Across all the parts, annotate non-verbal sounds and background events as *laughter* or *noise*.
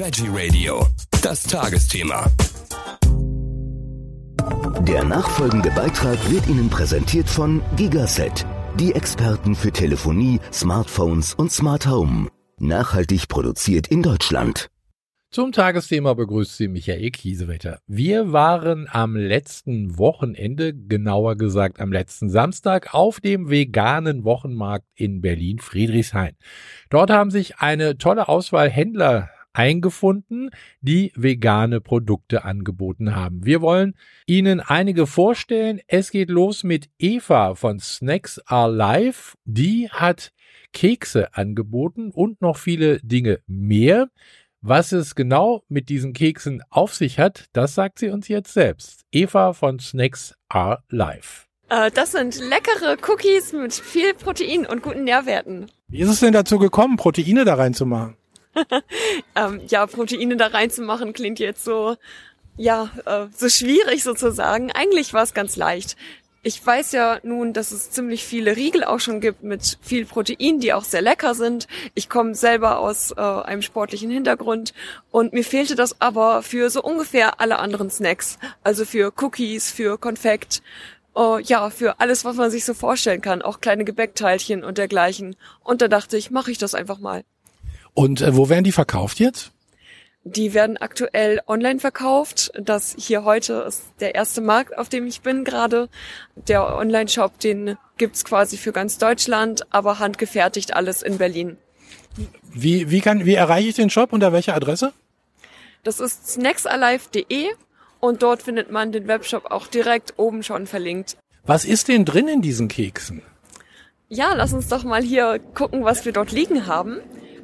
Veggie Radio. Das Tagesthema. Der nachfolgende Beitrag wird Ihnen präsentiert von Gigaset, die Experten für Telefonie, Smartphones und Smart Home. Nachhaltig produziert in Deutschland. Zum Tagesthema begrüßt Sie Michael Kiesewetter. Wir waren am letzten Wochenende, genauer gesagt am letzten Samstag, auf dem veganen Wochenmarkt in Berlin-Friedrichshain. Dort haben sich eine tolle Auswahl Händler eingefunden, die vegane Produkte angeboten haben. Wir wollen Ihnen einige vorstellen. Es geht los mit Eva von Snacks Are Life. Die hat Kekse angeboten und noch viele Dinge mehr. Was es genau mit diesen Keksen auf sich hat, das sagt sie uns jetzt selbst. Eva von Snacks Are Live. Äh, das sind leckere Cookies mit viel Protein und guten Nährwerten. Wie ist es denn dazu gekommen, Proteine da reinzumachen? *laughs* ähm, ja, Proteine da reinzumachen klingt jetzt so, ja, äh, so schwierig sozusagen. Eigentlich war es ganz leicht. Ich weiß ja nun, dass es ziemlich viele Riegel auch schon gibt mit viel Protein, die auch sehr lecker sind. Ich komme selber aus äh, einem sportlichen Hintergrund und mir fehlte das aber für so ungefähr alle anderen Snacks. Also für Cookies, für Konfekt, äh, ja, für alles, was man sich so vorstellen kann. Auch kleine Gebäckteilchen und dergleichen. Und da dachte ich, mache ich das einfach mal. Und äh, wo werden die verkauft jetzt? Die werden aktuell online verkauft. Das hier heute ist der erste Markt, auf dem ich bin gerade. Der Online-Shop, den gibt's quasi für ganz Deutschland, aber handgefertigt alles in Berlin. Wie, wie, kann, wie erreiche ich den Shop? Unter welcher Adresse? Das ist snacksalive.de und dort findet man den Webshop auch direkt oben schon verlinkt. Was ist denn drin in diesen Keksen? Ja, lass uns doch mal hier gucken, was wir dort liegen haben.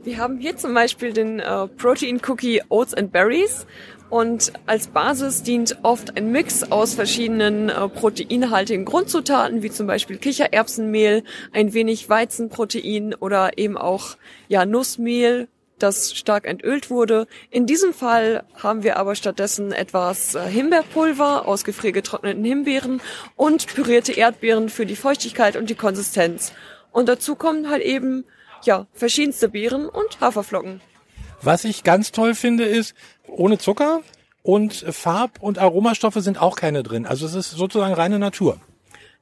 Wir haben hier zum Beispiel den äh, Protein Cookie Oats and Berries und als Basis dient oft ein Mix aus verschiedenen äh, proteinhaltigen Grundzutaten, wie zum Beispiel Kichererbsenmehl, ein wenig Weizenprotein oder eben auch ja, Nussmehl, das stark entölt wurde. In diesem Fall haben wir aber stattdessen etwas äh, Himbeerpulver aus gefriergetrockneten Himbeeren und pürierte Erdbeeren für die Feuchtigkeit und die Konsistenz. Und dazu kommen halt eben ja, verschiedenste Beeren und Haferflocken. Was ich ganz toll finde, ist, ohne Zucker und Farb- und Aromastoffe sind auch keine drin. Also es ist sozusagen reine Natur.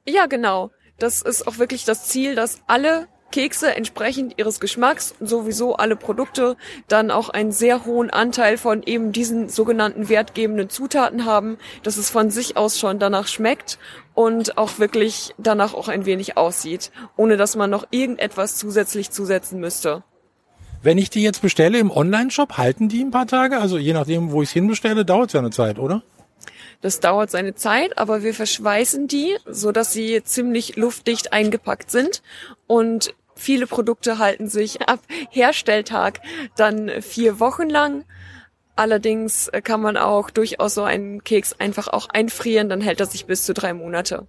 Ja, genau. Das ist auch wirklich das Ziel, dass alle Kekse entsprechend ihres Geschmacks, sowieso alle Produkte, dann auch einen sehr hohen Anteil von eben diesen sogenannten wertgebenden Zutaten haben, dass es von sich aus schon danach schmeckt und auch wirklich danach auch ein wenig aussieht, ohne dass man noch irgendetwas zusätzlich zusetzen müsste. Wenn ich die jetzt bestelle im Online-Shop, halten die ein paar Tage? Also je nachdem, wo ich es hinbestelle, dauert es ja eine Zeit, oder? Das dauert seine Zeit, aber wir verschweißen die, so dass sie ziemlich luftdicht eingepackt sind und viele Produkte halten sich ab Herstelltag dann vier Wochen lang. Allerdings kann man auch durchaus so einen Keks einfach auch einfrieren, dann hält er sich bis zu drei Monate.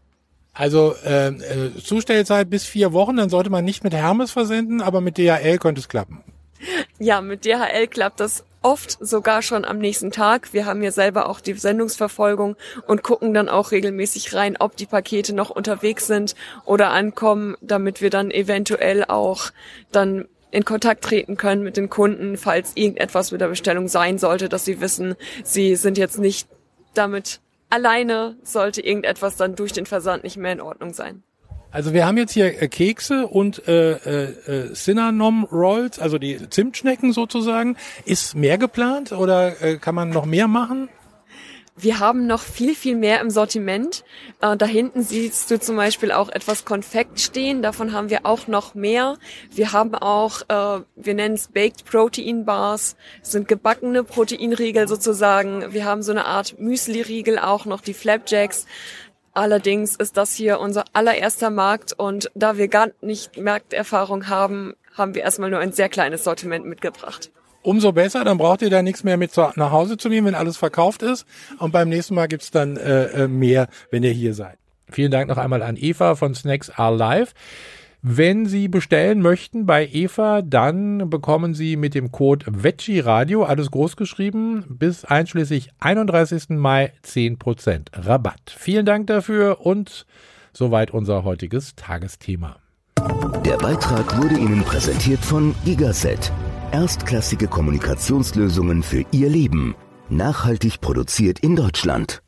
Also äh, äh, Zustellzeit bis vier Wochen, dann sollte man nicht mit Hermes versenden, aber mit DHL könnte es klappen. Ja, mit DHL klappt das oft sogar schon am nächsten Tag. Wir haben ja selber auch die Sendungsverfolgung und gucken dann auch regelmäßig rein, ob die Pakete noch unterwegs sind oder ankommen, damit wir dann eventuell auch dann in Kontakt treten können mit den Kunden, falls irgendetwas mit der Bestellung sein sollte, dass sie wissen, sie sind jetzt nicht damit alleine, sollte irgendetwas dann durch den Versand nicht mehr in Ordnung sein. Also wir haben jetzt hier äh, Kekse und äh, äh, äh, Cinnamon Rolls, also die Zimtschnecken sozusagen. Ist mehr geplant oder äh, kann man noch mehr machen? Wir haben noch viel, viel mehr im Sortiment. Äh, da hinten siehst du zum Beispiel auch etwas Konfekt stehen. Davon haben wir auch noch mehr. Wir haben auch, äh, wir nennen es Baked Protein Bars. Das sind gebackene Proteinriegel sozusagen. Wir haben so eine Art Müsli-Riegel auch noch, die Flapjacks. Allerdings ist das hier unser allererster Markt und da wir gar nicht Markterfahrung haben, haben wir erstmal nur ein sehr kleines Sortiment mitgebracht. Umso besser, dann braucht ihr da nichts mehr mit nach Hause zu nehmen, wenn alles verkauft ist. Und beim nächsten Mal gibt's dann äh, äh, mehr, wenn ihr hier seid. Vielen Dank noch einmal an Eva von Snacks Are Live. Wenn Sie bestellen möchten bei Eva, dann bekommen Sie mit dem Code Veggie Radio, alles groß geschrieben, bis einschließlich 31. Mai 10% Rabatt. Vielen Dank dafür und soweit unser heutiges Tagesthema. Der Beitrag wurde Ihnen präsentiert von Gigaset Erstklassige Kommunikationslösungen für Ihr Leben. Nachhaltig produziert in Deutschland.